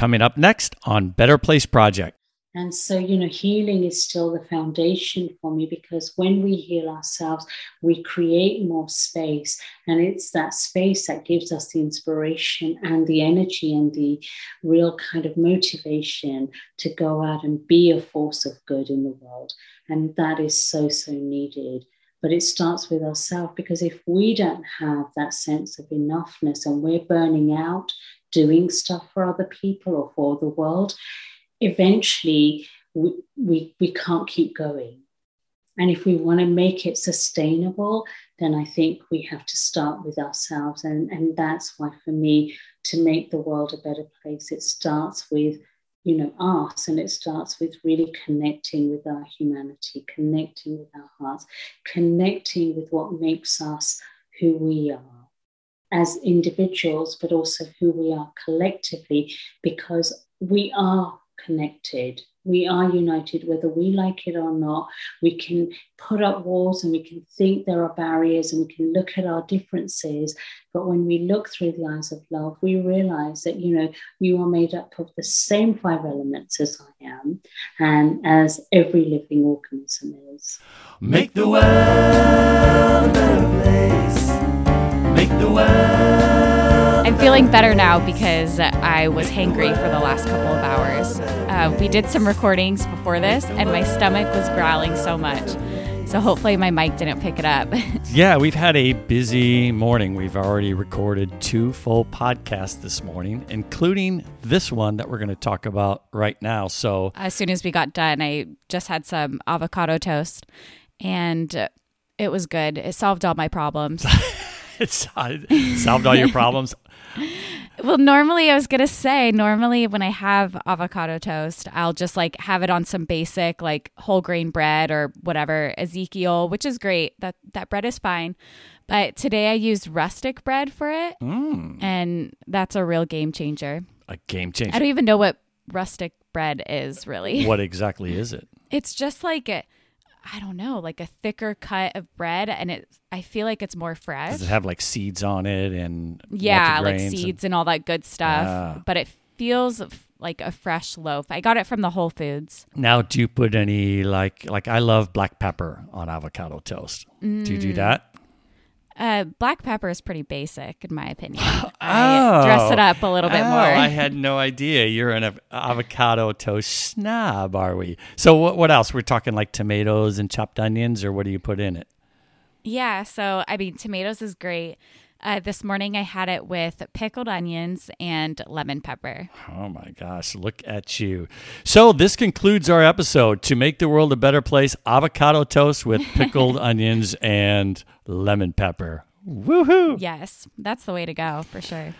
coming up next on Better Place Project. And so, you know, healing is still the foundation for me because when we heal ourselves, we create more space. And it's that space that gives us the inspiration and the energy and the real kind of motivation to go out and be a force of good in the world. And that is so, so needed. But it starts with ourselves because if we don't have that sense of enoughness and we're burning out doing stuff for other people or for the world, eventually we, we, we can't keep going. And if we want to make it sustainable, then I think we have to start with ourselves. And, and that's why, for me, to make the world a better place, it starts with, you know, us and it starts with really connecting with our humanity, connecting with our hearts, connecting with what makes us who we are as individuals, but also who we are collectively, because we are connected. We are united, whether we like it or not. We can put up walls and we can think there are barriers and we can look at our differences. But when we look through the eyes of love, we realize that, you know, you are made up of the same five elements as I am and as every living organism is. Make the world a better place. Make the world. I'm feeling better now because I was hangry for the last couple of hours. Uh, we did some recordings before this, and my stomach was growling so much. So hopefully my mic didn't pick it up. yeah, we've had a busy morning. We've already recorded two full podcasts this morning, including this one that we're going to talk about right now. So as soon as we got done, I just had some avocado toast, and it was good. It solved all my problems. it solved all your problems. Well, normally I was gonna say normally when I have avocado toast, I'll just like have it on some basic like whole grain bread or whatever Ezekiel, which is great. That that bread is fine. But today I used rustic bread for it, mm. and that's a real game changer. A game changer. I don't even know what rustic bread is really. What exactly is it? It's just like a, I don't know, like a thicker cut of bread, and it. I feel like it's more fresh. Does it have like seeds on it and yeah, like seeds and, and, all that good stuff? But it feels like a fresh loaf. I got it from the Whole Foods. Now, do you put any like like I love black pepper on avocado toast? Mm. Do you do mm. that? Uh, black pepper is pretty basic, in my opinion. oh, I dress it up a little bit oh, more. I had no idea you're an avocado toast snob, are we? So what? What else? We're talking like tomatoes and chopped onions, or what do you put in it? Yeah, so I mean, tomatoes is great. Uh, this morning I had it with pickled onions and lemon pepper. Oh my gosh, look at you. So, this concludes our episode to make the world a better place avocado toast with pickled onions and lemon pepper. Woohoo! Yes, that's the way to go for sure.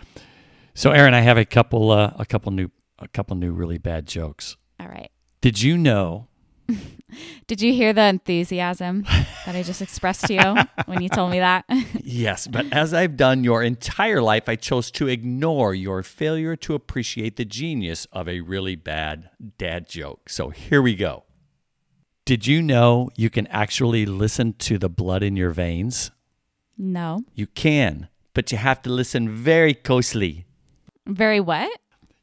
So, Aaron, I have a couple uh, a couple new a couple new really bad jokes. All right. Did you know Did you hear the enthusiasm that I just expressed to you when you told me that? yes, but as I've done your entire life, I chose to ignore your failure to appreciate the genius of a really bad dad joke. So here we go. Did you know you can actually listen to the blood in your veins? No. You can, but you have to listen very closely. Very what?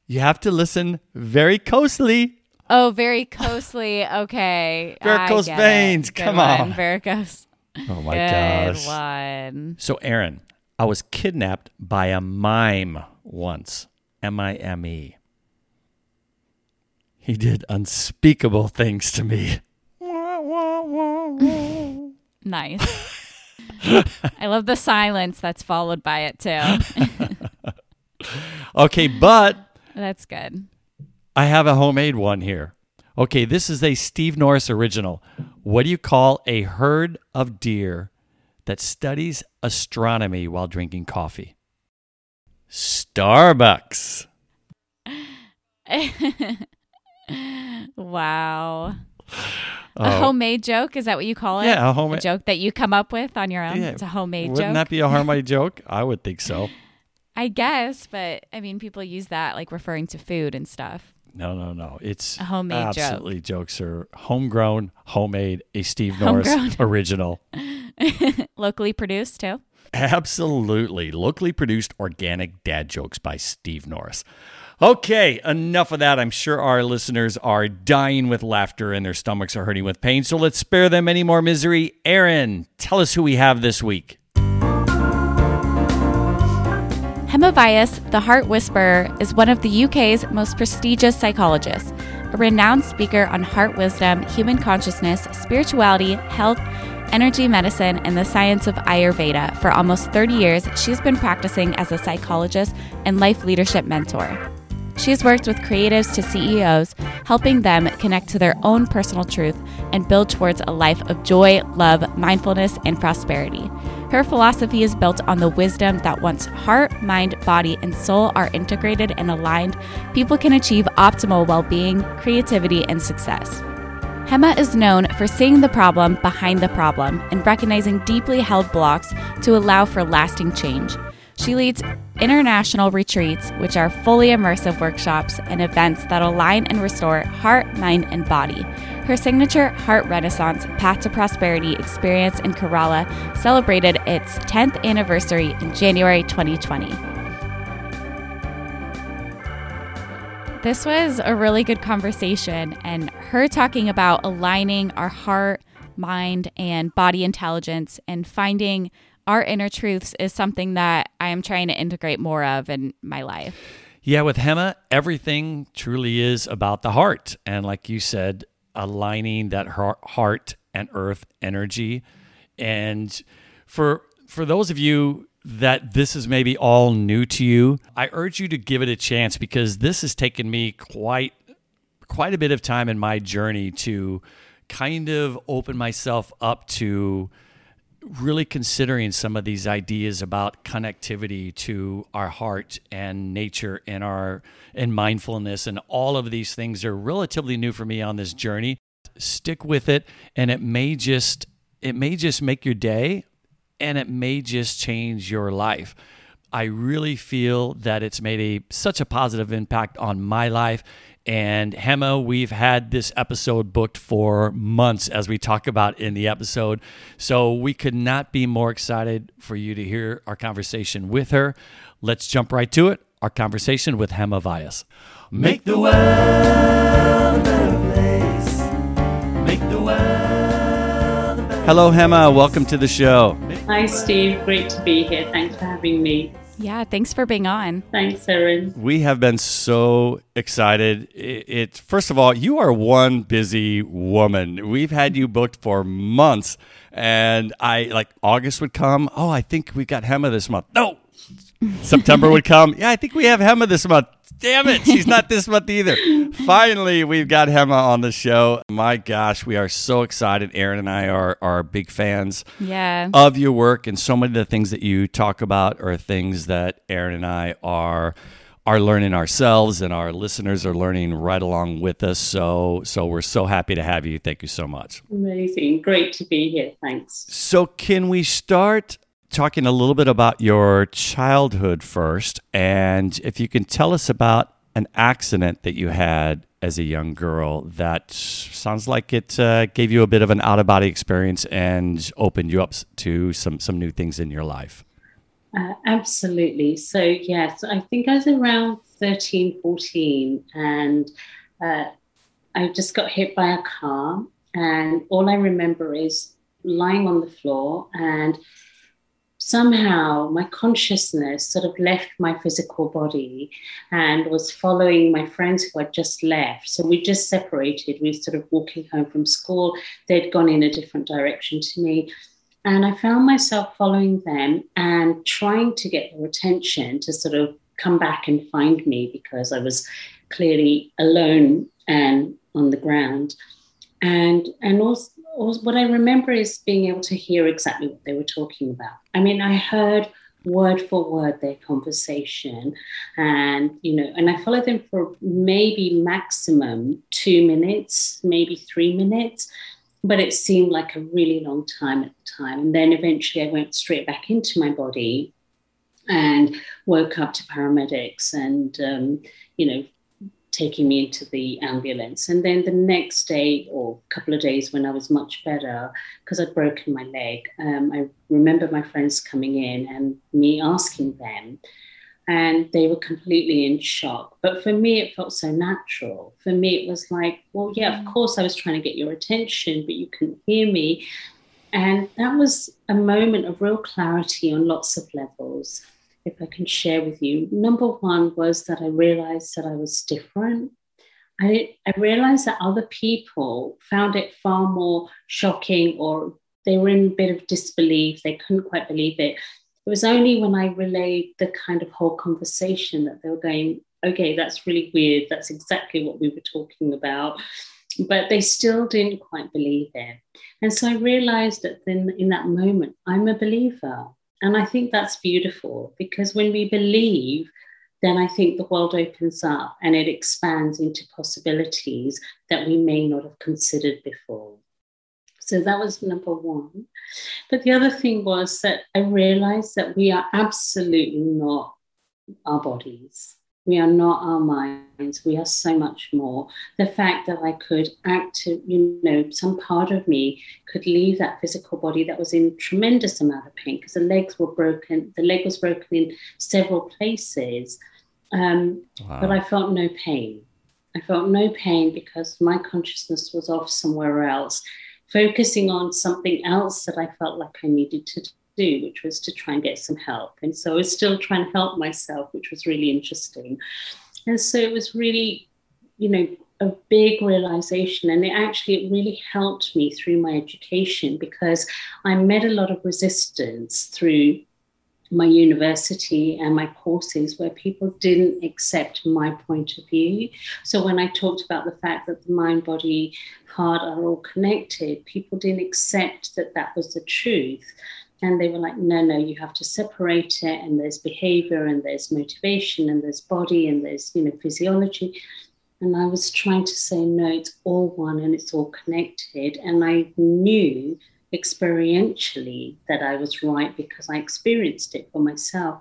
You have to listen very closely. Oh, very closely. Okay. Varicose veins. Come one. on. Varicose. Oh my Good gosh. one. So, Aaron, I was kidnapped by a mime once. M I M E. He did unspeakable things to me. nice. I love the silence that's followed by it too. okay, but that's good. I have a homemade one here. Okay, this is a Steve Norris original. What do you call a herd of deer that studies astronomy while drinking coffee? Starbucks. wow. A oh. homemade joke? Is that what you call it? Yeah, a homemade joke that you come up with on your own. Yeah. It's a homemade Wouldn't joke. that be a homemade joke? I would think so. I guess, but I mean, people use that like referring to food and stuff. No, no, no. It's a homemade absolutely joke. jokes are homegrown, homemade, a Steve Norris homegrown. original. Locally produced too. Absolutely. Locally produced organic dad jokes by Steve Norris. Okay, enough of that. I'm sure our listeners are dying with laughter and their stomachs are hurting with pain. So let's spare them any more misery. Aaron, tell us who we have this week. Hema Vyas, the Heart Whisperer, is one of the UK's most prestigious psychologists, a renowned speaker on heart wisdom, human consciousness, spirituality, health, energy medicine, and the science of Ayurveda. For almost 30 years, she's been practicing as a psychologist and life leadership mentor. She's worked with creatives to CEOs, helping them connect to their own personal truth and build towards a life of joy, love, mindfulness, and prosperity. Her philosophy is built on the wisdom that once heart, mind, body, and soul are integrated and aligned, people can achieve optimal well being, creativity, and success. Hema is known for seeing the problem behind the problem and recognizing deeply held blocks to allow for lasting change. She leads international retreats, which are fully immersive workshops and events that align and restore heart, mind, and body. Her signature Heart Renaissance Path to Prosperity experience in Kerala celebrated its 10th anniversary in January 2020. This was a really good conversation, and her talking about aligning our heart, mind, and body intelligence and finding our inner truths is something that I am trying to integrate more of in my life. Yeah, with Hema, everything truly is about the heart. And like you said, aligning that heart and earth energy. And for for those of you that this is maybe all new to you, I urge you to give it a chance because this has taken me quite quite a bit of time in my journey to kind of open myself up to really considering some of these ideas about connectivity to our heart and nature and our and mindfulness and all of these things are relatively new for me on this journey. Stick with it and it may just it may just make your day and it may just change your life i really feel that it's made a such a positive impact on my life and Hema, we've had this episode booked for months, as we talk about in the episode. So we could not be more excited for you to hear our conversation with her. Let's jump right to it. Our conversation with Hema Vyas. Make the world a better place. Make the world Hello, Hema. Welcome to the show. Hi, Steve. Great to be here. Thanks for having me. Yeah, thanks for being on. Thanks, Aaron. We have been so excited. It, it, first of all, you are one busy woman. We've had you booked for months, and I like August would come. Oh, I think we got Hema this month. No, September would come. Yeah, I think we have Hema this month. Damn it, she's not this month either. Finally, we've got Hema on the show. My gosh, we are so excited. Aaron and I are are big fans yeah. of your work, and so many of the things that you talk about are things that Aaron and I are are learning ourselves, and our listeners are learning right along with us. So, so we're so happy to have you. Thank you so much. Amazing, great to be here. Thanks. So, can we start? Talking a little bit about your childhood first, and if you can tell us about an accident that you had as a young girl that sounds like it uh, gave you a bit of an out of body experience and opened you up to some some new things in your life. Uh, absolutely. So yes, I think I was around 13, 14, and uh, I just got hit by a car, and all I remember is lying on the floor and somehow my consciousness sort of left my physical body and was following my friends who had just left. So we just separated. We were sort of walking home from school. They'd gone in a different direction to me. And I found myself following them and trying to get their attention to sort of come back and find me because I was clearly alone and on the ground. And and also what I remember is being able to hear exactly what they were talking about. I mean, I heard word for word their conversation and you know and i followed them for maybe maximum two minutes maybe three minutes but it seemed like a really long time at the time and then eventually i went straight back into my body and woke up to paramedics and um, you know taking me into the ambulance. And then the next day or a couple of days when I was much better, because I'd broken my leg, um, I remember my friends coming in and me asking them, and they were completely in shock. But for me, it felt so natural. For me, it was like, well, yeah, of mm. course, I was trying to get your attention, but you couldn't hear me. And that was a moment of real clarity on lots of levels, if I can share with you. Number one was that I realized that I was different. I, I realized that other people found it far more shocking or they were in a bit of disbelief. They couldn't quite believe it it was only when I relayed the kind of whole conversation that they were going, okay, that's really weird. That's exactly what we were talking about. But they still didn't quite believe it. And so I realized that then in that moment, I'm a believer. And I think that's beautiful because when we believe, then I think the world opens up and it expands into possibilities that we may not have considered before. So that was number one. But the other thing was that I realized that we are absolutely not our bodies. We are not our minds. We are so much more. The fact that I could act, to, you know, some part of me could leave that physical body that was in tremendous amount of pain because the legs were broken. The leg was broken in several places. Um, wow. But I felt no pain. I felt no pain because my consciousness was off somewhere else focusing on something else that I felt like I needed to do, which was to try and get some help. And so I was still trying to help myself, which was really interesting. And so it was really, you know, a big realization and it actually it really helped me through my education because i met a lot of resistance through my university and my courses where people didn't accept my point of view. So when I talked about the fact that the mind, body, heart are all connected, people didn't accept that that was the truth. And they were like, no, no, you have to separate it. And there's behavior and there's motivation and there's body and there's, you know, physiology. And I was trying to say, no, it's all one and it's all connected. And I knew experientially that I was right because I experienced it for myself.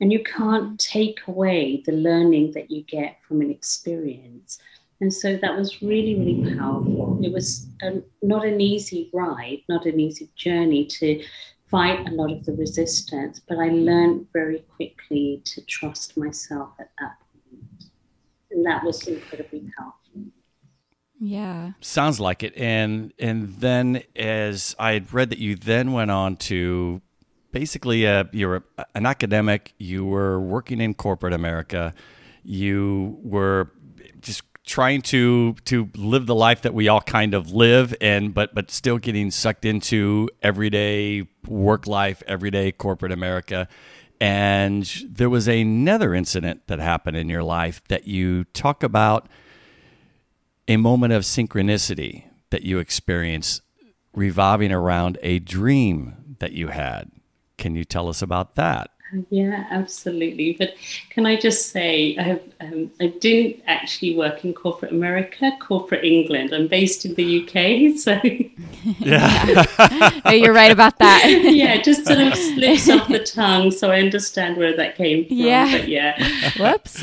And you can't take away the learning that you get from an experience. And so that was really, really powerful. It was a, not an easy ride, not an easy journey to fight a lot of the resistance, but I learned very quickly to trust myself at that point. And that was incredibly powerful. Yeah. Sounds like it. And and then as I had read that you then went on to basically uh, you're an academic, you were working in corporate America, you were just trying to to live the life that we all kind of live and but but still getting sucked into everyday work life, everyday corporate America. And there was another incident that happened in your life that you talk about a moment of synchronicity that you experienced revolving around a dream that you had. Can you tell us about that? Yeah, absolutely. But can I just say, I, have, um, I didn't actually work in corporate America, corporate England. I'm based in the UK, so yeah, no, you're right about that. yeah, just sort of slips off the tongue, so I understand where that came from. Yeah, but yeah. Whoops.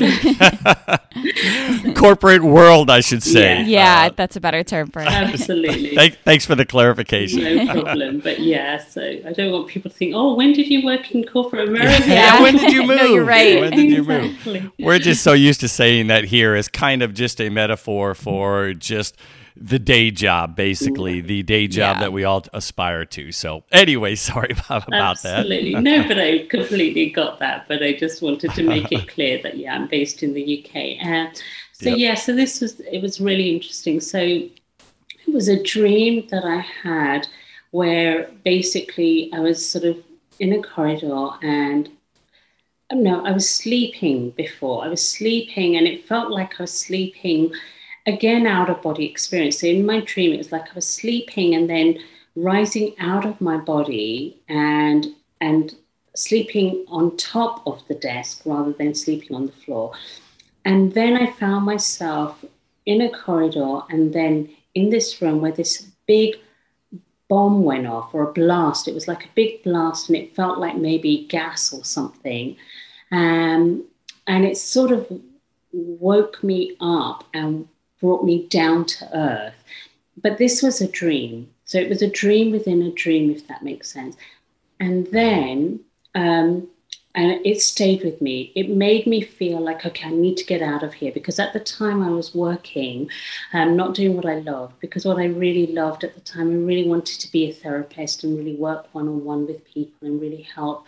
corporate world, I should say. Yeah, yeah uh, that's a better term for it. Absolutely. Thank, thanks for the clarification. No problem. But yeah, so I don't want people to think, oh, when did you work in corporate America? yeah. when did you move? no, you're right. When did you move? We're just so used to saying that here as kind of just a metaphor for just the day job, basically the day job yeah. that we all aspire to. So, anyway, sorry about, about Absolutely. that. Absolutely, no, but I completely got that. But I just wanted to make it clear that yeah, I'm based in the UK. And uh, so yep. yeah, so this was it was really interesting. So it was a dream that I had where basically I was sort of in a corridor and oh no, I was sleeping before. I was sleeping and it felt like I was sleeping again out of body experience. So in my dream, it was like I was sleeping and then rising out of my body and and sleeping on top of the desk rather than sleeping on the floor. And then I found myself in a corridor and then in this room where this big bomb went off or a blast. It was like a big blast and it felt like maybe gas or something. Um, and it sort of woke me up and brought me down to earth. But this was a dream. So it was a dream within a dream, if that makes sense. And then um, and it stayed with me. It made me feel like, okay, I need to get out of here because at the time I was working, um, not doing what I loved. Because what I really loved at the time, I really wanted to be a therapist and really work one on one with people and really help,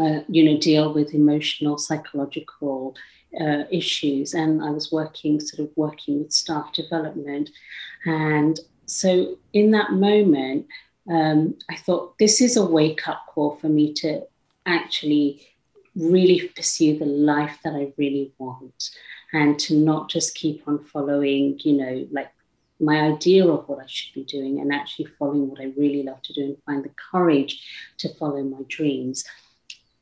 uh, you know, deal with emotional, psychological uh, issues. And I was working, sort of working with staff development, and so in that moment. Um, I thought this is a wake up call for me to actually really pursue the life that I really want and to not just keep on following, you know, like my idea of what I should be doing and actually following what I really love to do and find the courage to follow my dreams.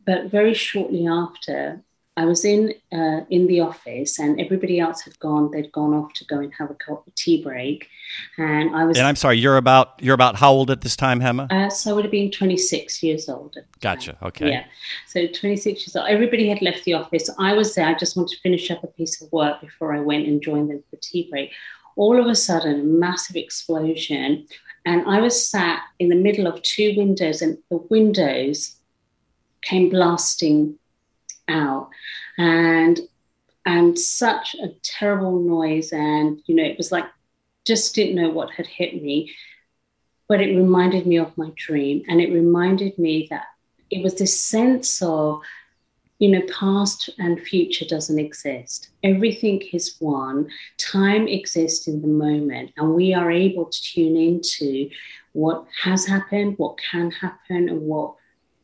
But very shortly after, I was in uh, in the office, and everybody else had gone. They'd gone off to go and have a tea break, and I was. And I'm sorry, you're about you're about how old at this time, Hema? Uh, so I would have been 26 years old. Gotcha. Time. Okay. Yeah. So 26 years old. Everybody had left the office. I was there. I just wanted to finish up a piece of work before I went and joined them for tea break. All of a sudden, a massive explosion, and I was sat in the middle of two windows, and the windows came blasting out. And and such a terrible noise and you know it was like just didn't know what had hit me. But it reminded me of my dream and it reminded me that it was this sense of you know past and future doesn't exist. Everything is one. Time exists in the moment and we are able to tune into what has happened what can happen and what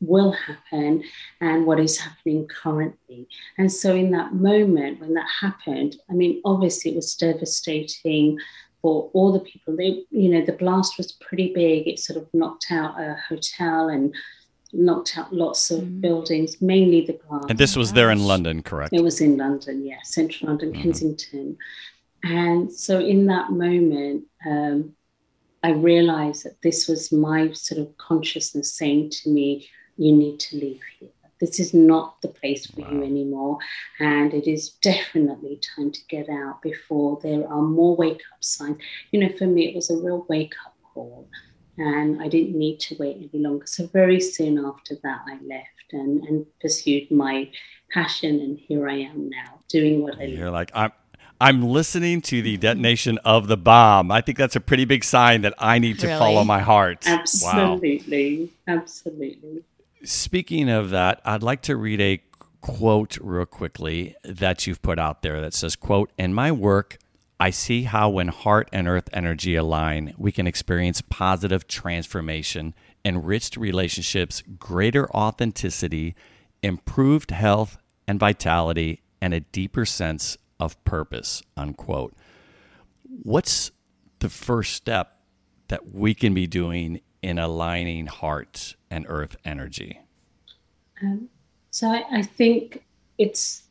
will happen and what is happening currently. And so, in that moment when that happened, I mean, obviously it was devastating for all the people. They, you know, the blast was pretty big. It sort of knocked out a hotel and knocked out lots of mm. buildings, mainly the glass. And this was there in London, correct? It was in London, yeah, central London, mm-hmm. Kensington. And so, in that moment, um, I realized that this was my sort of consciousness saying to me, you need to leave here. This is not the place for wow. you anymore. And it is definitely time to get out before there are more wake up signs. You know, for me, it was a real wake up call. And I didn't need to wait any longer. So, very soon after that, I left and, and pursued my passion. And here I am now doing what I do. You're love. like, I'm, I'm listening to the detonation of the bomb. I think that's a pretty big sign that I need to really? follow my heart. Absolutely. Wow. Absolutely. Speaking of that, I'd like to read a quote real quickly that you've put out there that says, quote, in my work, I see how when heart and earth energy align, we can experience positive transformation, enriched relationships, greater authenticity, improved health and vitality, and a deeper sense of purpose, unquote. What's the first step that we can be doing in aligning heart and earth energy? Um, so I, I think it's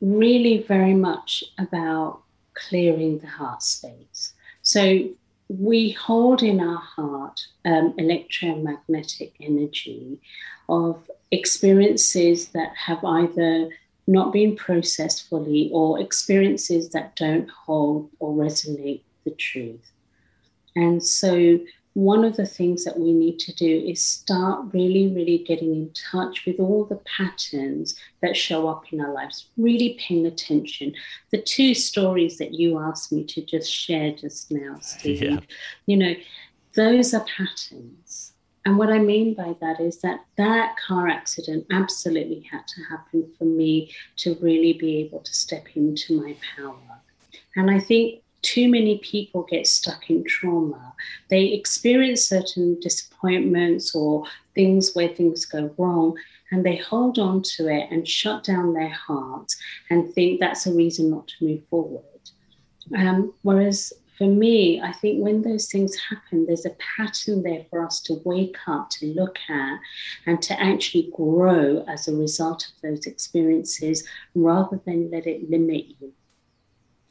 really very much about clearing the heart space. So we hold in our heart um, electromagnetic energy of experiences that have either not been processed fully or experiences that don't hold or resonate the truth. And so one of the things that we need to do is start really, really getting in touch with all the patterns that show up in our lives, really paying attention. The two stories that you asked me to just share just now, Steve, yeah. you know, those are patterns. And what I mean by that is that that car accident absolutely had to happen for me to really be able to step into my power. And I think too many people get stuck in trauma. They experience certain disappointments or things where things go wrong, and they hold on to it and shut down their hearts and think that's a reason not to move forward. Um, whereas for me, I think when those things happen, there's a pattern there for us to wake up, to look at, and to actually grow as a result of those experiences rather than let it limit you.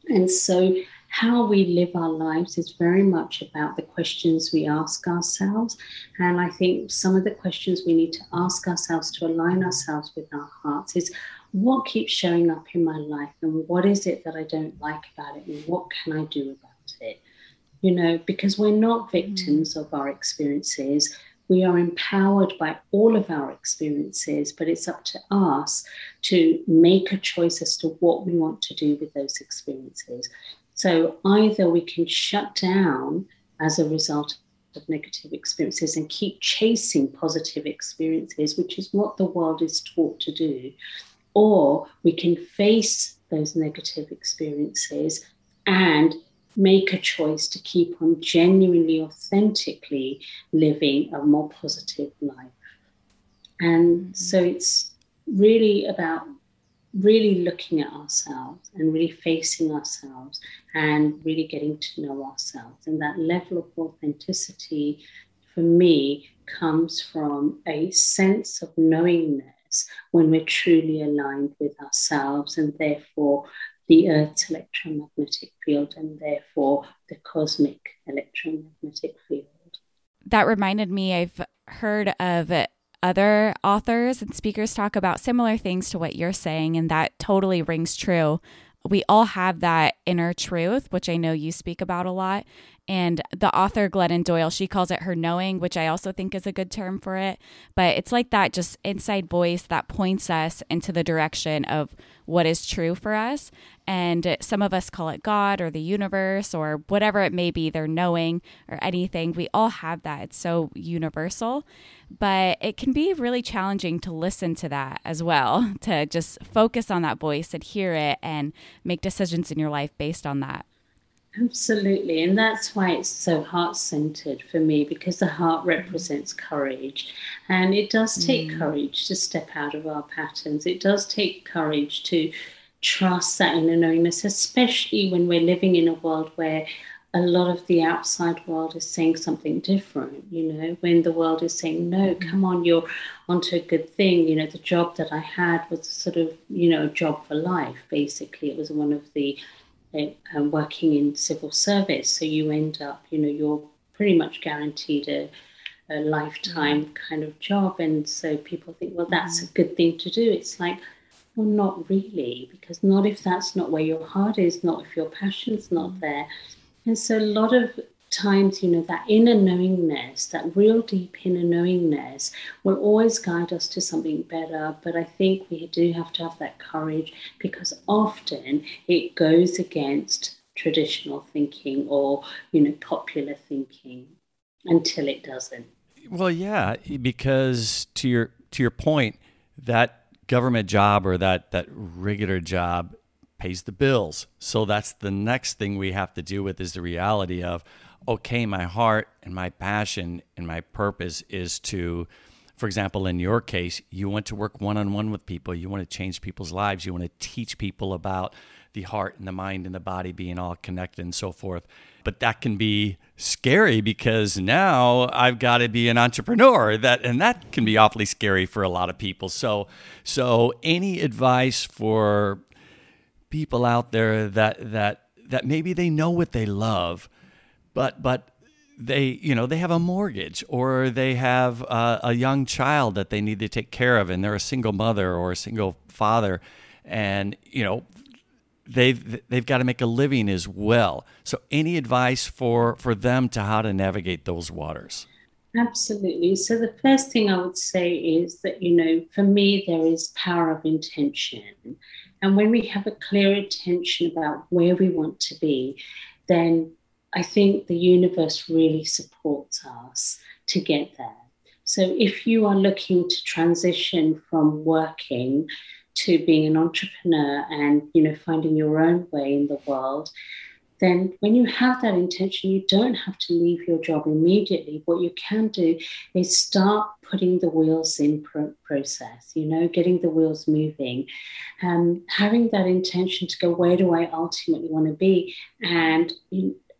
And so how we live our lives is very much about the questions we ask ourselves. And I think some of the questions we need to ask ourselves to align ourselves with our hearts is what keeps showing up in my life and what is it that I don't like about it and what can I do about it? You know, because we're not victims mm. of our experiences. we are empowered by all of our experiences, but it's up to us to make a choice as to what we want to do with those experiences. So either we can shut down as a result of negative experiences and keep chasing positive experiences, which is what the world is taught to do, or we can face those negative experiences and make a choice to keep on genuinely, authentically living a more positive life. And so it's really about really looking at ourselves and really facing ourselves and really getting to know ourselves. And that level of authenticity for me comes from a sense of knowingness when we're truly aligned with ourselves and therefore the Earth's electromagnetic field and therefore the cosmic electromagnetic field. That reminded me, I've heard of other authors and speakers talk about similar things to what you're saying, and that totally rings true. We all have that inner truth, which I know you speak about a lot. And the author, Glennon Doyle, she calls it her knowing, which I also think is a good term for it. But it's like that just inside voice that points us into the direction of what is true for us. And some of us call it God or the universe or whatever it may be, their knowing or anything. We all have that. It's so universal. But it can be really challenging to listen to that as well, to just focus on that voice and hear it and make decisions in your life based on that. Absolutely. And that's why it's so heart centered for me because the heart represents courage. And it does take mm. courage to step out of our patterns. It does take courage to trust that inner knowingness, especially when we're living in a world where a lot of the outside world is saying something different, you know, when the world is saying, no, mm. come on, you're onto a good thing. You know, the job that I had was sort of, you know, a job for life, basically. It was one of the uh, working in civil service. So you end up, you know, you're pretty much guaranteed a, a lifetime mm. kind of job. And so people think, well, that's mm. a good thing to do. It's like, well, not really, because not if that's not where your heart is, not if your passion's not mm. there. And so a lot of times, you know, that inner knowingness, that real deep inner knowingness will always guide us to something better. But I think we do have to have that courage because often it goes against traditional thinking or, you know, popular thinking until it doesn't. Well, yeah, because to your to your point, that government job or that that regular job pays the bills. So that's the next thing we have to deal with is the reality of okay, my heart and my passion and my purpose is to, for example, in your case, you want to work one on one with people. You want to change people's lives. You want to teach people about the heart and the mind and the body being all connected and so forth. But that can be scary because now I've got to be an entrepreneur. That and that can be awfully scary for a lot of people. So so any advice for people out there that that that maybe they know what they love, but but they you know they have a mortgage or they have a, a young child that they need to take care of and they're a single mother or a single father and you know they've they've got to make a living as well. So any advice for for them to how to navigate those waters? Absolutely. So the first thing i would say is that you know for me there is power of intention. And when we have a clear intention about where we want to be then I think the universe really supports us to get there. So if you are looking to transition from working to being an entrepreneur and you know finding your own way in the world, then when you have that intention, you don't have to leave your job immediately. What you can do is start putting the wheels in pro- process, you know, getting the wheels moving, um, having that intention to go, where do I ultimately want to be? And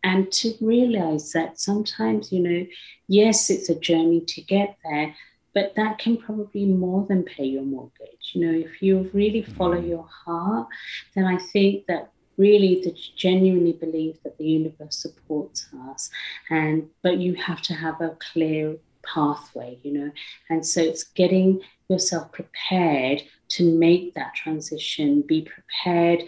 and to realize that sometimes, you know, yes, it's a journey to get there, but that can probably more than pay your mortgage. You know, if you really follow mm-hmm. your heart, then I think that really to genuinely believe that the universe supports us and but you have to have a clear pathway you know and so it's getting yourself prepared to make that transition be prepared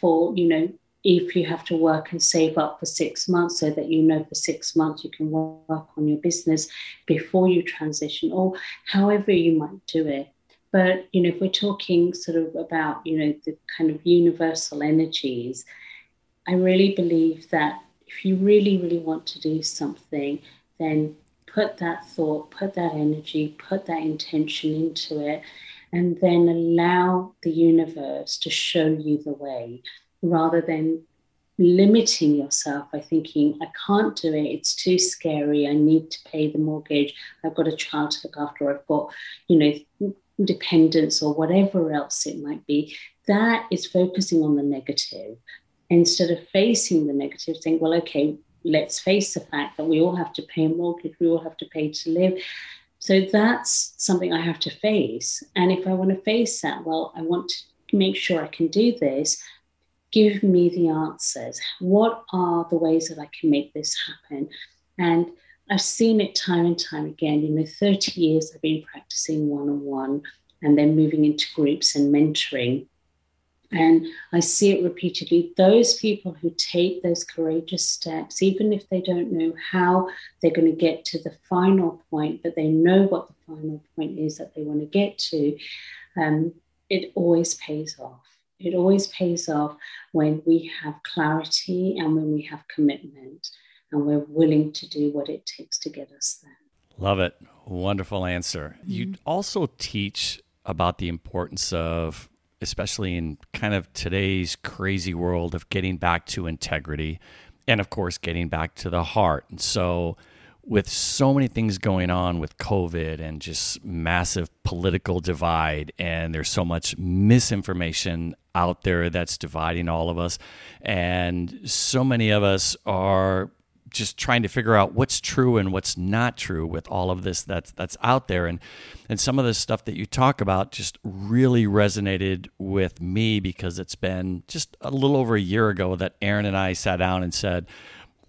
for you know if you have to work and save up for six months so that you know for six months you can work on your business before you transition or however you might do it. But you know if we're talking sort of about you know the kind of universal energies i really believe that if you really really want to do something then put that thought put that energy put that intention into it and then allow the universe to show you the way rather than limiting yourself by thinking, I can't do it, it's too scary, I need to pay the mortgage, I've got a child to look after, I've got, you know, dependence or whatever else it might be. That is focusing on the negative instead of facing the negative, saying, well, okay, let's face the fact that we all have to pay a mortgage, we all have to pay to live. So that's something I have to face. And if I want to face that, well, I want to make sure I can do this give me the answers. What are the ways that I can make this happen? And I've seen it time and time again. You know, 30 years I've been practicing one on one and then moving into groups and mentoring. And I see it repeatedly. Those people who take those courageous steps, even if they don't know how they're going to get to the final point, but they know what the final point is that they want to get to, um, it always pays off. It always pays off when we have clarity and when we have commitment and we're willing to do what it takes to get us there. Love it. Wonderful answer. Mm-hmm. You also teach about the importance of, especially in kind of today's crazy world, of getting back to integrity and, of course, getting back to the heart. And so, with so many things going on with COVID and just massive political divide, and there's so much misinformation out there that's dividing all of us. And so many of us are just trying to figure out what's true and what's not true with all of this that's that's out there and and some of the stuff that you talk about just really resonated with me because it's been just a little over a year ago that Aaron and I sat down and said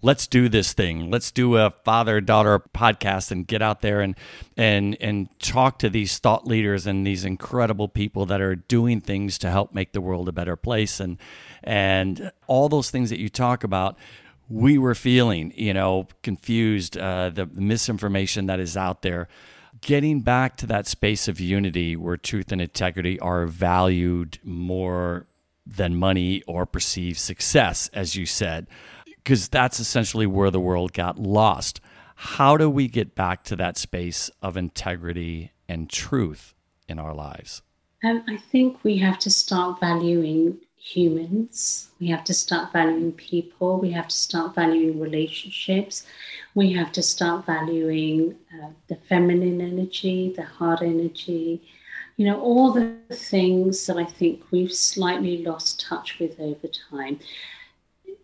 let's do this thing. Let's do a father daughter podcast and get out there and and and talk to these thought leaders and these incredible people that are doing things to help make the world a better place and and all those things that you talk about. We were feeling, you know, confused, uh, the, the misinformation that is out there. Getting back to that space of unity where truth and integrity are valued more than money or perceived success, as you said because that's essentially where the world got lost. How do we get back to that space of integrity and truth in our lives? Um, I think we have to start valuing humans. We have to start valuing people. We have to start valuing relationships. We have to start valuing uh, the feminine energy, the heart energy, you know, all the things that I think we've slightly lost touch with over time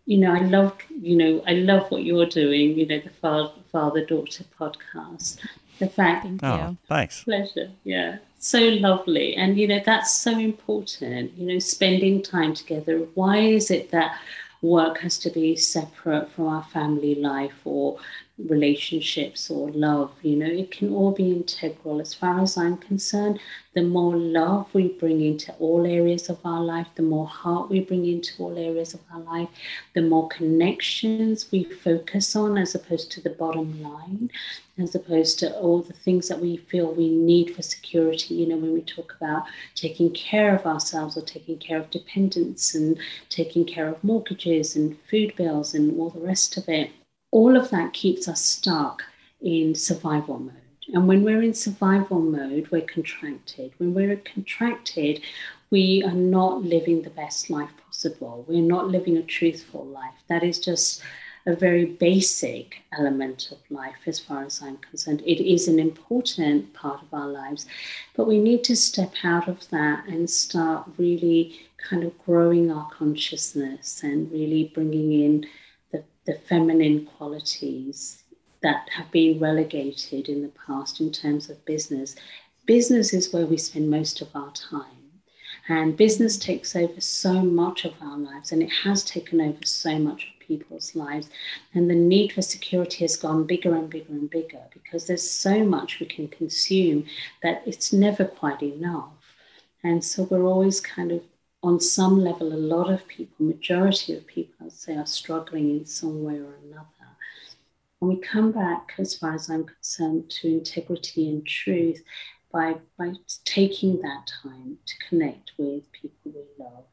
you know, I love, you know, I love what you're doing, you know, the father, father daughter podcast. The fact, Thank oh, you. thanks. Pleasure. Yeah. So lovely. And, you know, that's so important, you know, spending time together. Why is it that work has to be separate from our family life or relationships or love. You know, it can all be integral. As far as I'm concerned, the more love we bring into all areas of our life, the more heart we bring into all areas of our life, the more connections we focus on as opposed to the bottom line, as opposed to all the things that we feel we need for security. You know, when we talk about taking care of ourselves or taking care of dependents and taking care of mortgages and food bills and all the rest of it all of that keeps us stuck in survival mode. And when we're in survival mode, we're contracted. When we're contracted, we are not living the best life possible. We're not living a truthful life. That is just a very basic element of life, as far as I'm concerned. It is an important part of our lives, but we need to step out of that and start really kind of growing our consciousness and really bringing in the feminine qualities that have been relegated in the past in terms of business. Business is where we spend most of our time. And business takes over so much of our lives, and it has taken over so much of people's lives. And the need for security has gone bigger and bigger and bigger because there's so much we can consume that it's never quite enough. And so we're always kind of on some level, a lot of people, majority of people, I'd say, are struggling in some way or another. And we come back, as far as I'm concerned, to integrity and truth by, by taking that time to connect with people we love,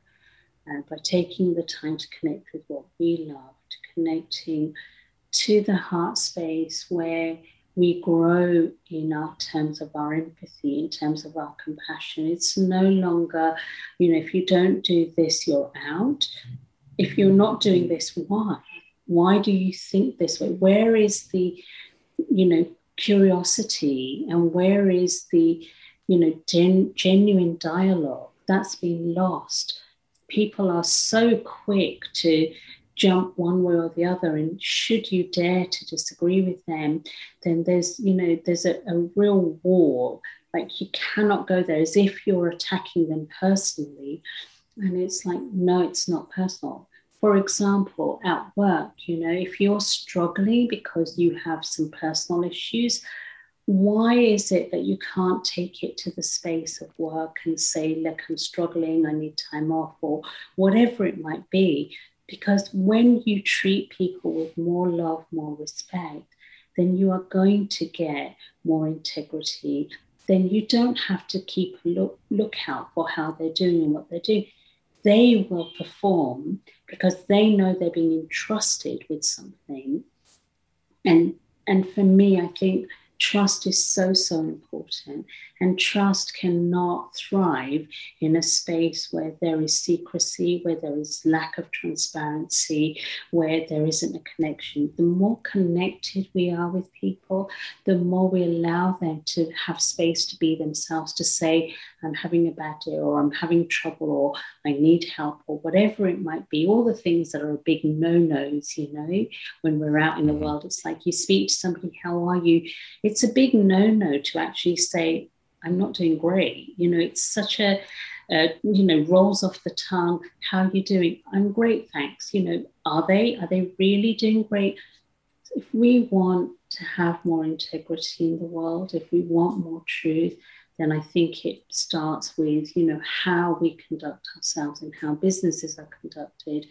and by taking the time to connect with what we love, to connecting to the heart space where we grow in our terms of our empathy, in terms of our compassion. It's no longer, you know, if you don't do this, you're out. If you're not doing this, why? Why do you think this way? Where is the, you know, curiosity and where is the, you know, gen- genuine dialogue? That's been lost. People are so quick to jump one way or the other and should you dare to disagree with them then there's you know there's a, a real war. Like you cannot go there as if you're attacking them personally. And it's like no it's not personal. For example at work you know if you're struggling because you have some personal issues why is it that you can't take it to the space of work and say, Look, I'm struggling, I need time off, or whatever it might be? Because when you treat people with more love, more respect, then you are going to get more integrity. Then you don't have to keep a look, lookout for how they're doing and what they're doing. They will perform because they know they're being entrusted with something. And and for me, I think trust is so, so important. And trust cannot thrive in a space where there is secrecy, where there is lack of transparency, where there isn't a connection. The more connected we are with people, the more we allow them to have space to be themselves, to say, I'm having a bad day, or I'm having trouble, or I need help, or whatever it might be. All the things that are big no nos, you know, when we're out in the mm-hmm. world. It's like you speak to somebody, How are you? It's a big no no to actually say, I'm not doing great. You know, it's such a, a, you know, rolls off the tongue. How are you doing? I'm great, thanks. You know, are they? Are they really doing great? If we want to have more integrity in the world, if we want more truth, then I think it starts with, you know, how we conduct ourselves and how businesses are conducted,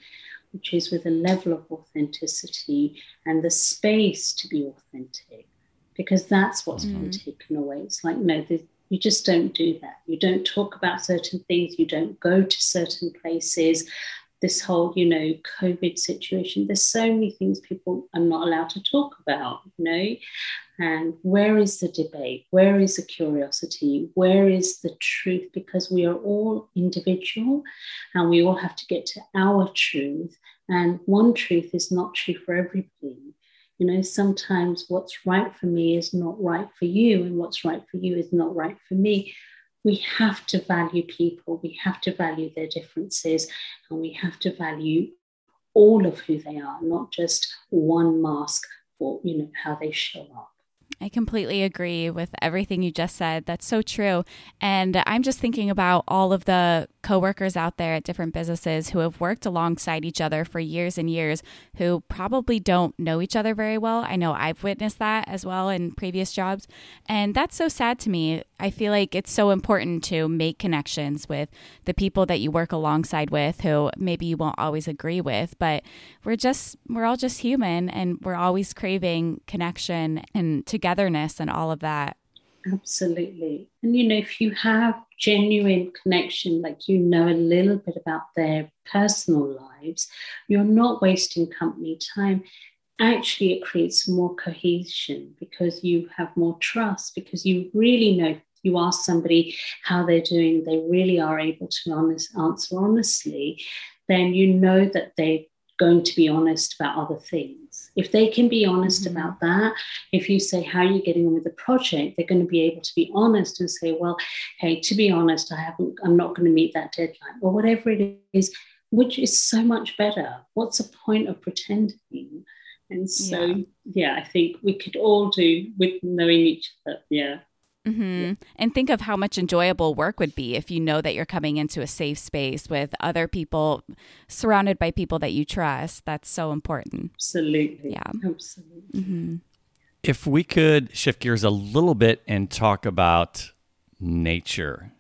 which is with a level of authenticity and the space to be authentic because that's what's mm. been taken away. It's like, no, the, you just don't do that. You don't talk about certain things. You don't go to certain places. This whole, you know, COVID situation, there's so many things people are not allowed to talk about, you know. And where is the debate? Where is the curiosity? Where is the truth? Because we are all individual and we all have to get to our truth. And one truth is not true for everybody. You know, sometimes what's right for me is not right for you, and what's right for you is not right for me. We have to value people, we have to value their differences, and we have to value all of who they are, not just one mask for you know how they show up. I completely agree with everything you just said. That's so true. And I'm just thinking about all of the coworkers out there at different businesses who have worked alongside each other for years and years who probably don't know each other very well. I know I've witnessed that as well in previous jobs. And that's so sad to me. I feel like it's so important to make connections with the people that you work alongside with who maybe you won't always agree with, but we're just, we're all just human and we're always craving connection and togetherness and all of that. Absolutely. And you know, if you have genuine connection, like you know a little bit about their personal lives, you're not wasting company time. Actually, it creates more cohesion because you have more trust, because you really know you ask somebody how they're doing, they really are able to honest, answer honestly, then you know that they're going to be honest about other things. If they can be honest mm-hmm. about that, if you say, How are you getting on with the project? They're going to be able to be honest and say, Well, hey, to be honest, I haven't, I'm not going to meet that deadline, or whatever it is, which is so much better. What's the point of pretending? And so, yeah, yeah I think we could all do with knowing each other. Yeah. Mm-hmm. And think of how much enjoyable work would be if you know that you're coming into a safe space with other people, surrounded by people that you trust. That's so important. Absolutely. Yeah. Absolutely. Mm-hmm. If we could shift gears a little bit and talk about nature.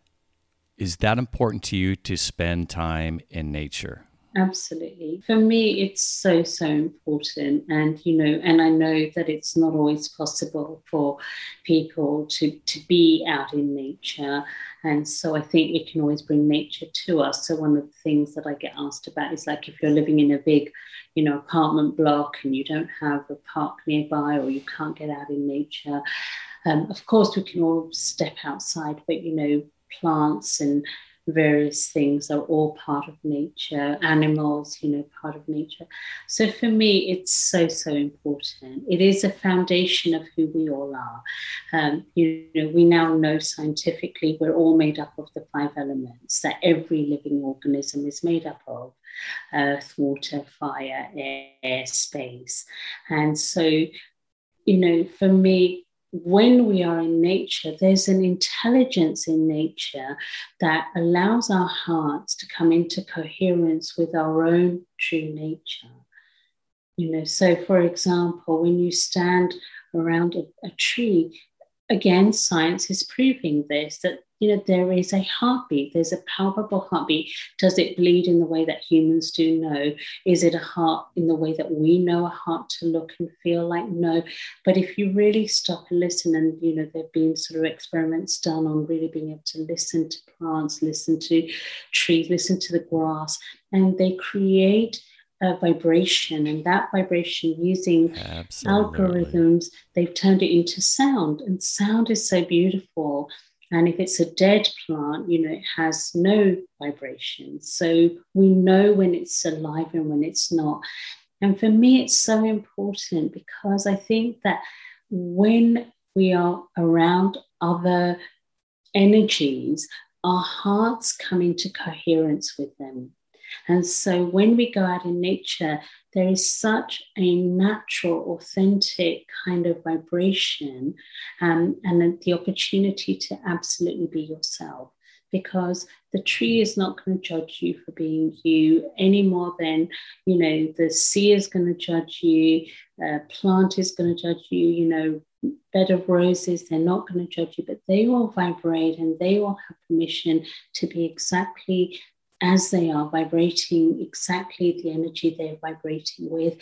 is that important to you to spend time in nature? Absolutely. For me, it's so, so important. And, you know, and I know that it's not always possible for people to, to be out in nature. And so I think we can always bring nature to us. So one of the things that I get asked about is like if you're living in a big, you know, apartment block and you don't have a park nearby or you can't get out in nature. Um, of course, we can all step outside, but, you know, plants and various things are all part of nature, animals, you know, part of nature. So for me, it's so, so important. It is a foundation of who we all are. Um, you know, we now know scientifically we're all made up of the five elements that every living organism is made up of earth, water, fire, air, space. And so, you know, for me, when we are in nature, there's an intelligence in nature that allows our hearts to come into coherence with our own true nature. You know, so for example, when you stand around a, a tree, again, science is proving this that you know, there is a heartbeat, there's a palpable heartbeat. Does it bleed in the way that humans do? No. Is it a heart in the way that we know a heart to look and feel like? No. But if you really stop and listen, and, you know, there have been sort of experiments done on really being able to listen to plants, listen to trees, listen to the grass, and they create a vibration and that vibration using Absolutely. algorithms they've turned it into sound and sound is so beautiful and if it's a dead plant, you know, it has no vibration. So we know when it's alive and when it's not. And for me, it's so important because I think that when we are around other energies, our hearts come into coherence with them. And so when we go out in nature, there is such a natural, authentic kind of vibration um, and the opportunity to absolutely be yourself because the tree is not going to judge you for being you any more than you know the sea is going to judge you uh, plant is going to judge you you know bed of roses they're not going to judge you but they all vibrate and they all have permission to be exactly as they are vibrating exactly the energy they're vibrating with.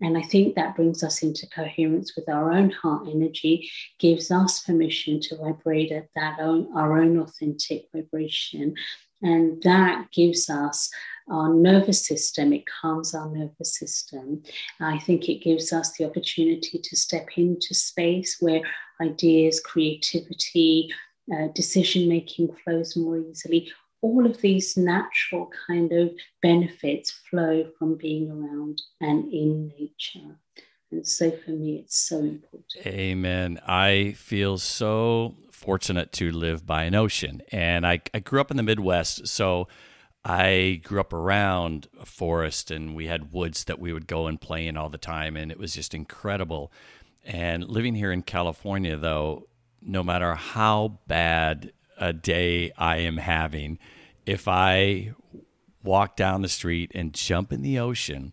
And I think that brings us into coherence with our own heart energy, gives us permission to vibrate at that own, our own authentic vibration. And that gives us our nervous system, it calms our nervous system. I think it gives us the opportunity to step into space where ideas, creativity, uh, decision making flows more easily, all of these natural kind of benefits flow from being around and in nature. And so for me, it's so important. Amen. I feel so fortunate to live by an ocean. And I, I grew up in the Midwest. So I grew up around a forest and we had woods that we would go and play in all the time. And it was just incredible. And living here in California, though, no matter how bad a day I am having, if I walk down the street and jump in the ocean,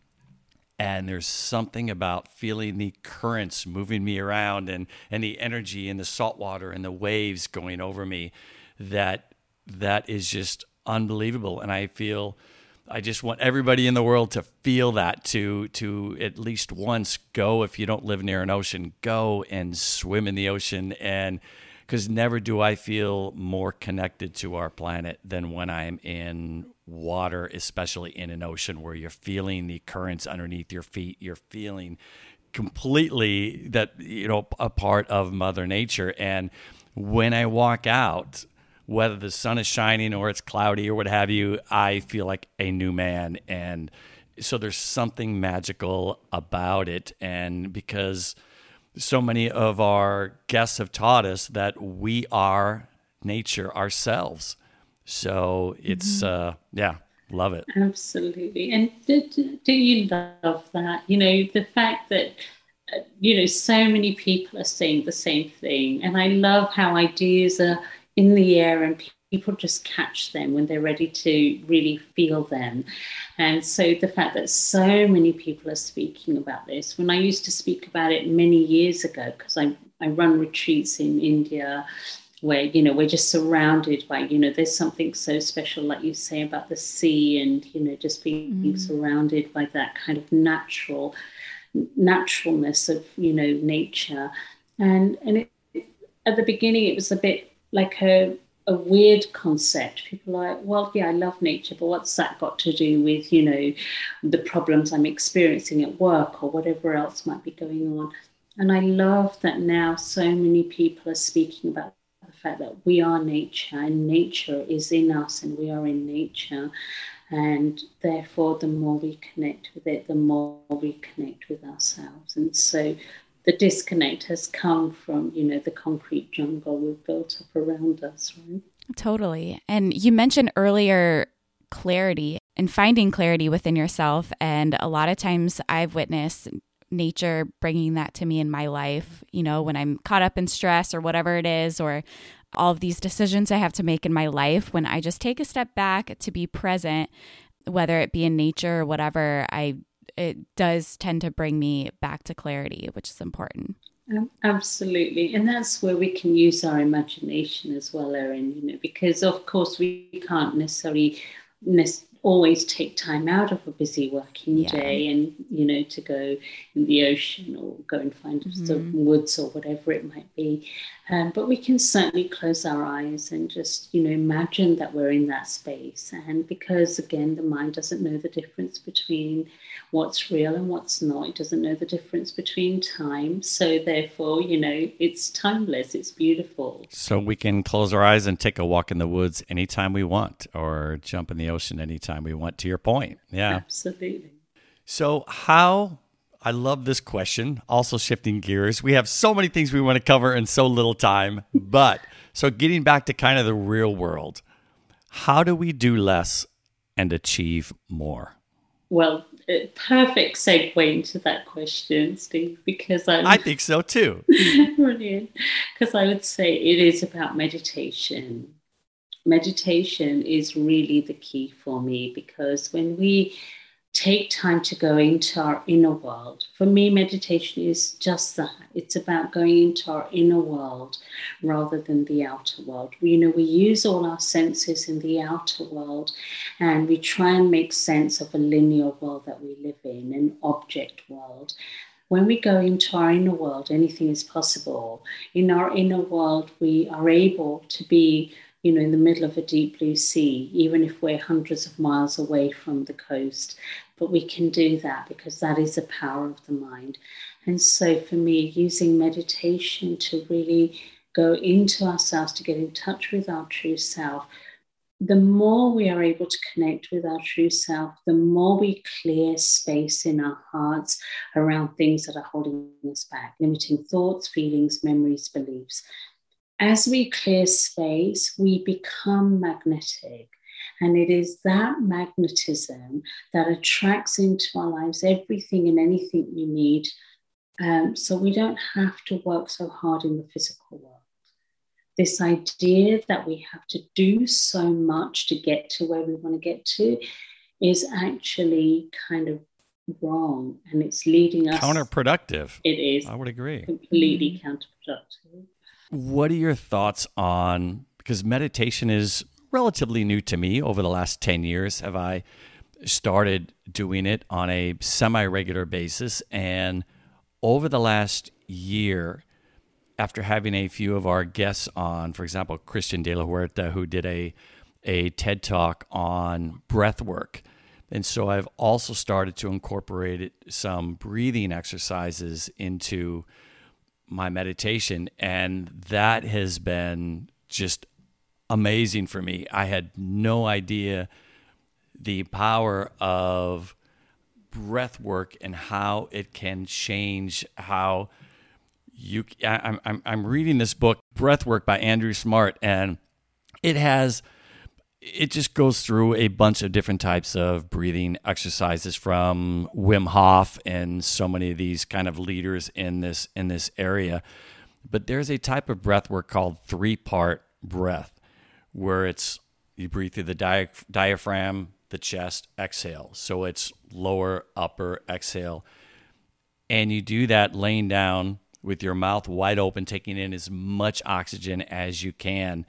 and there's something about feeling the currents moving me around and, and the energy in the salt water and the waves going over me that that is just unbelievable. And i feel i just want everybody in the world to feel that to to at least once go if you don't live near an ocean go and swim in the ocean and because never do I feel more connected to our planet than when I'm in water, especially in an ocean where you're feeling the currents underneath your feet. You're feeling completely that, you know, a part of Mother Nature. And when I walk out, whether the sun is shining or it's cloudy or what have you, I feel like a new man. And so there's something magical about it. And because so many of our guests have taught us that we are nature ourselves. So it's, mm-hmm. uh, yeah, love it. Absolutely. And do, do you love that? You know, the fact that, uh, you know, so many people are saying the same thing. And I love how ideas are in the air and people just catch them when they're ready to really feel them. And so the fact that so many people are speaking about this, when I used to speak about it many years ago, because I, I run retreats in India where you know we're just surrounded by you know there's something so special like you say about the sea and you know just being mm. surrounded by that kind of natural naturalness of you know nature and and it, at the beginning it was a bit like a a weird concept. People are like, well, yeah, I love nature, but what's that got to do with, you know, the problems I'm experiencing at work or whatever else might be going on? And I love that now so many people are speaking about the fact that we are nature and nature is in us and we are in nature. And therefore, the more we connect with it, the more we connect with ourselves. And so the disconnect has come from, you know, the concrete jungle we've built up around us, right? Totally. And you mentioned earlier clarity and finding clarity within yourself. And a lot of times I've witnessed nature bringing that to me in my life, you know, when I'm caught up in stress or whatever it is, or all of these decisions I have to make in my life, when I just take a step back to be present, whether it be in nature or whatever, I it does tend to bring me back to clarity, which is important. Absolutely. And that's where we can use our imagination as well, Aaron, you know, because of course we can't necessarily always take time out of a busy working yeah. day and you know to go in the ocean or go and find mm-hmm. some woods or whatever it might be um, but we can certainly close our eyes and just you know imagine that we're in that space and because again the mind doesn't know the difference between what's real and what's not. It doesn't know the difference between time. So, therefore, you know, it's timeless, it's beautiful. So, we can close our eyes and take a walk in the woods anytime we want or jump in the ocean anytime we want, to your point. Yeah. Absolutely. So, how I love this question. Also, shifting gears. We have so many things we want to cover in so little time. But so, getting back to kind of the real world, how do we do less and achieve more? Well, perfect segue into that question, Steve, because I I think so too. brilliant. Because I would say it is about meditation. Meditation is really the key for me because when we take time to go into our inner world. For me, meditation is just that. It's about going into our inner world rather than the outer world. We, you know, we use all our senses in the outer world and we try and make sense of a linear world that we live in, an object world. When we go into our inner world, anything is possible. In our inner world, we are able to be you know, in the middle of a deep blue sea, even if we're hundreds of miles away from the coast. But we can do that because that is the power of the mind. And so for me, using meditation to really go into ourselves, to get in touch with our true self, the more we are able to connect with our true self, the more we clear space in our hearts around things that are holding us back, limiting thoughts, feelings, memories, beliefs as we clear space, we become magnetic. And it is that magnetism that attracts into our lives everything and anything we need. Um, so we don't have to work so hard in the physical world. This idea that we have to do so much to get to where we want to get to is actually kind of wrong and it's leading us counterproductive. It is. I would agree. Completely mm-hmm. counterproductive. What are your thoughts on because meditation is relatively new to me. Over the last 10 years have I started doing it on a semi-regular basis. And over the last year after having a few of our guests on for example Christian de la Huerta who did a a TED talk on breath work. And so I've also started to incorporate some breathing exercises into my meditation, and that has been just amazing for me. I had no idea the power of breath work and how it can change how you I, I'm, I'm reading this book breath work by andrew smart and it has it just goes through a bunch of different types of breathing exercises from Wim Hof and so many of these kind of leaders in this in this area. But there's a type of breath work called three part breath, where it's you breathe through the dia- diaphragm, the chest, exhale. So it's lower, upper, exhale. And you do that laying down with your mouth wide open, taking in as much oxygen as you can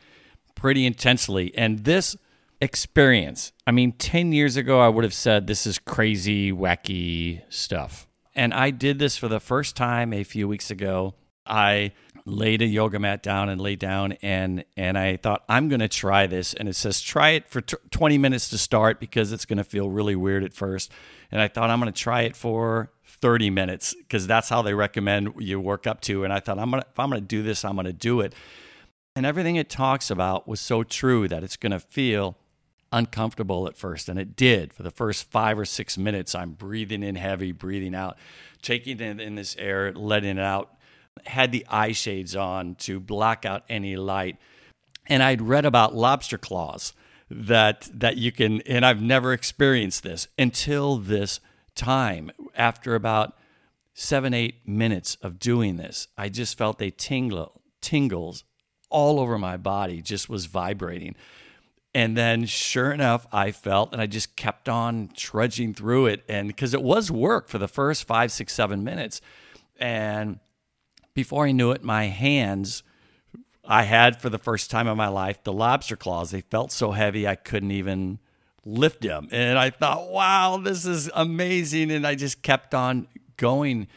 pretty intensely. And this experience, I mean, 10 years ago, I would have said this is crazy, wacky stuff. And I did this for the first time a few weeks ago. I laid a yoga mat down and lay down and and I thought I'm going to try this and it says try it for t- 20 minutes to start because it's going to feel really weird at first and I thought I'm going to try it for 30 minutes because that's how they recommend you work up to and I thought I'm going to if I'm going to do this I'm going to do it and everything it talks about was so true that it's going to feel uncomfortable at first and it did. For the first 5 or 6 minutes I'm breathing in heavy breathing out taking in, in this air letting it out. Had the eye shades on to block out any light. And I'd read about lobster claws that that you can and I've never experienced this until this time. After about 7 8 minutes of doing this I just felt a tingle tingles all over my body just was vibrating and then sure enough I felt and I just kept on trudging through it and because it was work for the first five six seven minutes and before I knew it, my hands, I had for the first time in my life the lobster claws. They felt so heavy I couldn't even lift them. And I thought, wow, this is amazing. And I just kept on going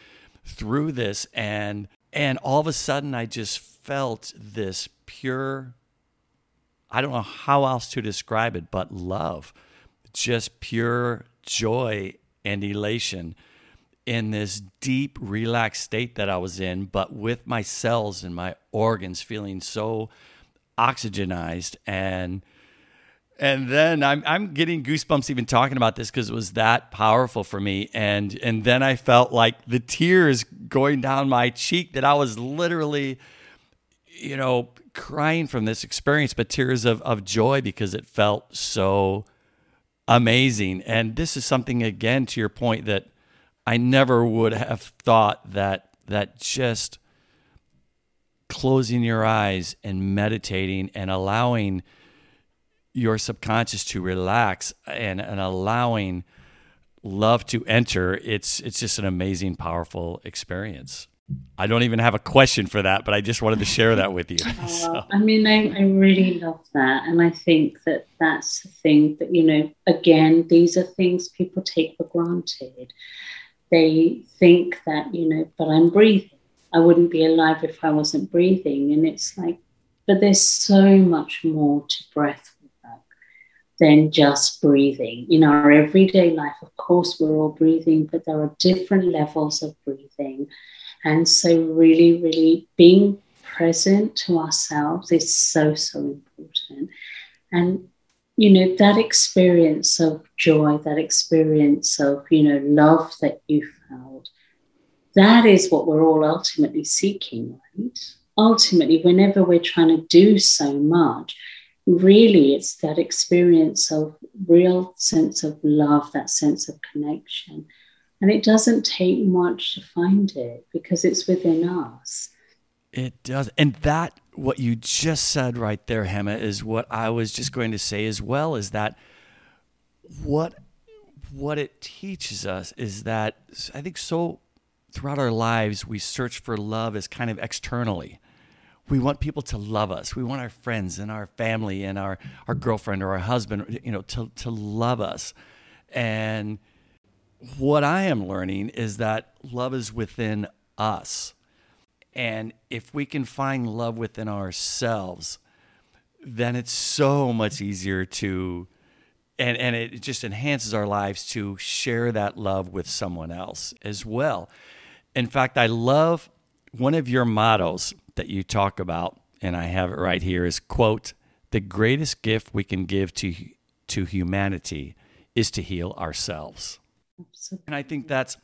through this and and all of a sudden I just felt this pure I don't know how else to describe it but love. Just pure joy and elation in this deep, relaxed state that I was in, but with my cells and my organs feeling so oxygenized and and then I'm I'm getting goosebumps even talking about this because it was that powerful for me. And and then I felt like the tears going down my cheek that I was literally, you know, crying from this experience, but tears of, of joy because it felt so amazing. And this is something again to your point that I never would have thought that that just closing your eyes and meditating and allowing your subconscious to relax and, and allowing love to enter it's it's just an amazing powerful experience i don't even have a question for that but i just wanted to share that with you uh, so. i mean I, I really love that and i think that that's the thing that you know again these are things people take for granted they think that, you know, but I'm breathing. I wouldn't be alive if I wasn't breathing. And it's like, but there's so much more to breath work than just breathing. In our everyday life, of course, we're all breathing, but there are different levels of breathing. And so, really, really being present to ourselves is so, so important. And you know, that experience of joy, that experience of, you know, love that you felt, that is what we're all ultimately seeking, right? Ultimately, whenever we're trying to do so much, really it's that experience of real sense of love, that sense of connection. And it doesn't take much to find it because it's within us. It does. And that what you just said right there, Hema, is what I was just going to say as well. Is that what what it teaches us is that I think so throughout our lives we search for love as kind of externally. We want people to love us. We want our friends and our family and our, our girlfriend or our husband, you know, to, to love us. And what I am learning is that love is within us. And if we can find love within ourselves, then it's so much easier to and and it just enhances our lives to share that love with someone else as well. In fact, I love one of your mottos that you talk about and I have it right here is quote, "The greatest gift we can give to to humanity is to heal ourselves." Absolutely. And I think that's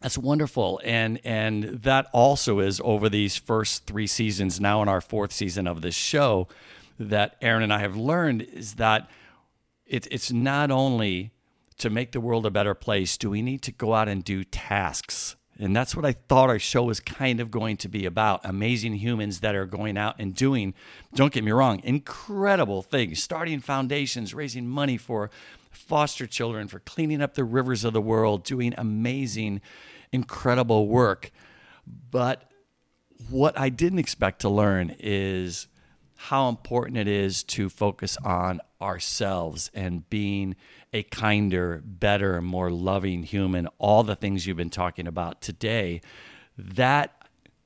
that's wonderful, and and that also is over these first three seasons. Now in our fourth season of this show, that Aaron and I have learned is that it, it's not only to make the world a better place. Do we need to go out and do tasks? And that's what I thought our show was kind of going to be about amazing humans that are going out and doing, don't get me wrong, incredible things, starting foundations, raising money for foster children, for cleaning up the rivers of the world, doing amazing, incredible work. But what I didn't expect to learn is how important it is to focus on ourselves and being a kinder, better, more loving human, all the things you've been talking about today. That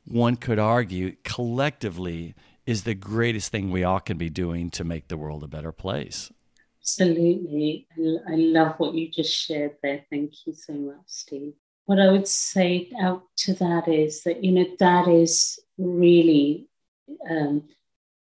one could argue collectively is the greatest thing we all can be doing to make the world a better place. Absolutely. I love what you just shared there. Thank you so much, Steve. What I would say out to that is that, you know, that is really um,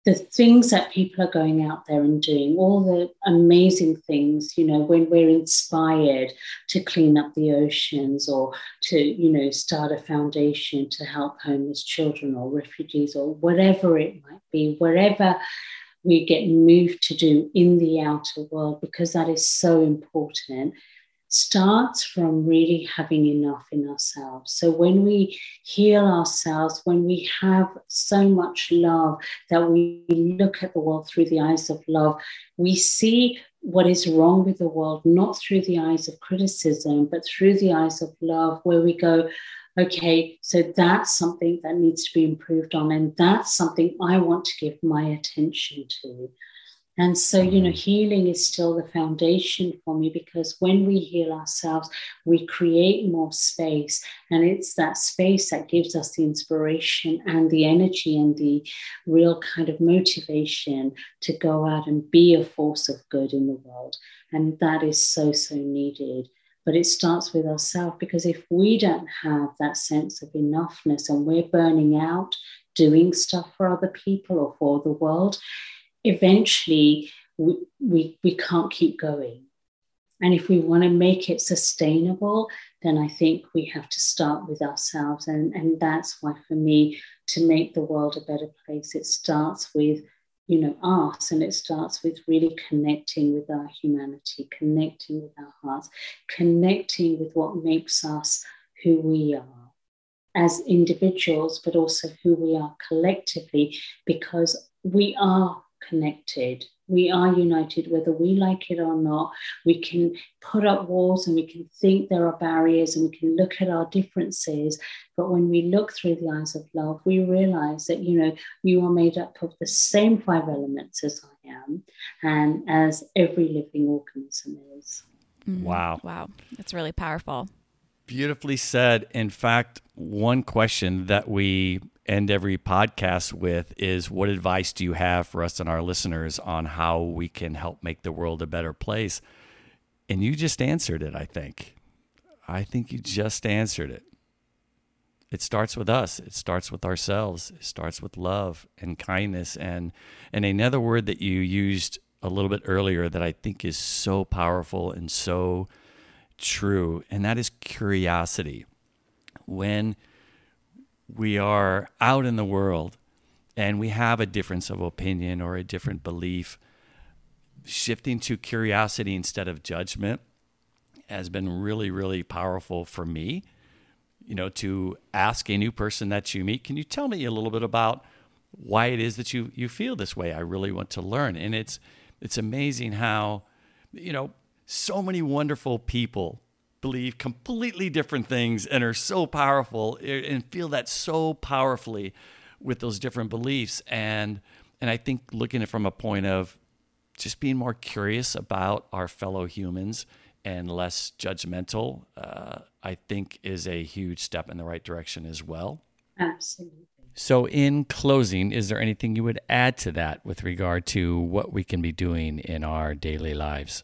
the things that people are going out there and doing, all the amazing things, you know, when we're inspired to clean up the oceans or to, you know, start a foundation to help homeless children or refugees or whatever it might be, wherever we get moved to do in the outer world, because that is so important starts from really having enough in ourselves. So when we heal ourselves, when we have so much love that we look at the world through the eyes of love, we see what is wrong with the world, not through the eyes of criticism, but through the eyes of love, where we go, okay, so that's something that needs to be improved on, and that's something I want to give my attention to. And so, you know, mm-hmm. healing is still the foundation for me because when we heal ourselves, we create more space. And it's that space that gives us the inspiration and the energy and the real kind of motivation to go out and be a force of good in the world. And that is so, so needed. But it starts with ourselves because if we don't have that sense of enoughness and we're burning out doing stuff for other people or for the world, eventually we, we, we can't keep going. And if we want to make it sustainable, then I think we have to start with ourselves. And, and that's why, for me, to make the world a better place, it starts with, you know, us and it starts with really connecting with our humanity, connecting with our hearts, connecting with what makes us who we are as individuals, but also who we are collectively, because we are connected. We are united, whether we like it or not. We can put up walls and we can think there are barriers and we can look at our differences. But when we look through the eyes of love, we realize that, you know, you are made up of the same five elements as I am and as every living organism is. Mm-hmm. Wow. Wow. That's really powerful. Beautifully said. In fact, one question that we end every podcast with is what advice do you have for us and our listeners on how we can help make the world a better place? And you just answered it, I think. I think you just answered it. It starts with us. It starts with ourselves. It starts with love and kindness and and another word that you used a little bit earlier that I think is so powerful and so true and that is curiosity. When we are out in the world and we have a difference of opinion or a different belief, shifting to curiosity instead of judgment has been really, really powerful for me. You know, to ask a new person that you meet, can you tell me a little bit about why it is that you you feel this way? I really want to learn. And it's it's amazing how, you know, so many wonderful people believe completely different things and are so powerful and feel that so powerfully with those different beliefs and and I think looking at it from a point of just being more curious about our fellow humans and less judgmental, uh, I think is a huge step in the right direction as well. Absolutely. So, in closing, is there anything you would add to that with regard to what we can be doing in our daily lives?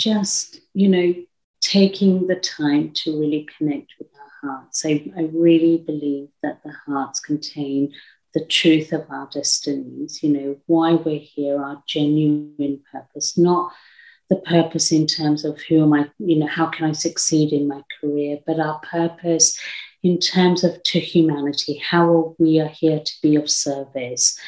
Just, you know, taking the time to really connect with our hearts. I, I really believe that the hearts contain the truth of our destinies, you know, why we're here, our genuine purpose, not the purpose in terms of who am I, you know, how can I succeed in my career, but our purpose in terms of to humanity, how we are here to be of service.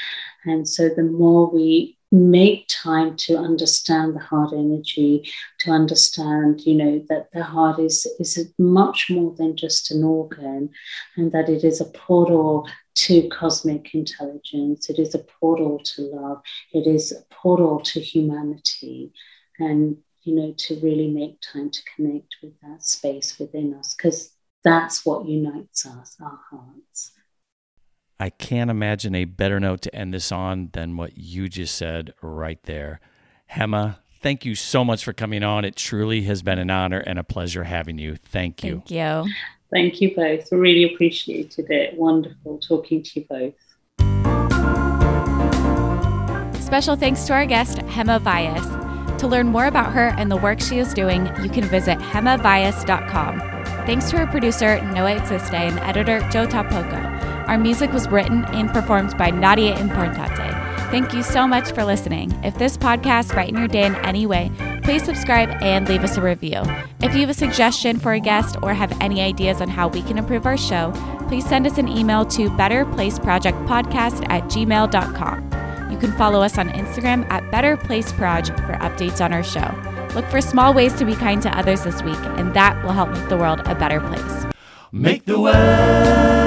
And so the more we make time to understand the heart energy to understand you know that the heart is is much more than just an organ and that it is a portal to cosmic intelligence. It is a portal to love. It is a portal to humanity. And you know to really make time to connect with that space within us because that's what unites us our hearts I can't imagine a better note to end this on than what you just said right there. Hema, thank you so much for coming on. It truly has been an honor and a pleasure having you. Thank you. Thank you. Thank you both. I really appreciated it. Wonderful talking to you both. Special thanks to our guest, Hema Vyas. To learn more about her and the work she is doing, you can visit hemavyas.com. Thanks to our producer, Noah Existe, and editor, Joe Tapoco. Our music was written and performed by Nadia Importate. Thank you so much for listening. If this podcast brightened your day in any way, please subscribe and leave us a review. If you have a suggestion for a guest or have any ideas on how we can improve our show, please send us an email to betterplaceprojectpodcast at gmail.com. You can follow us on Instagram at betterplaceproj for updates on our show. Look for small ways to be kind to others this week, and that will help make the world a better place. Make the world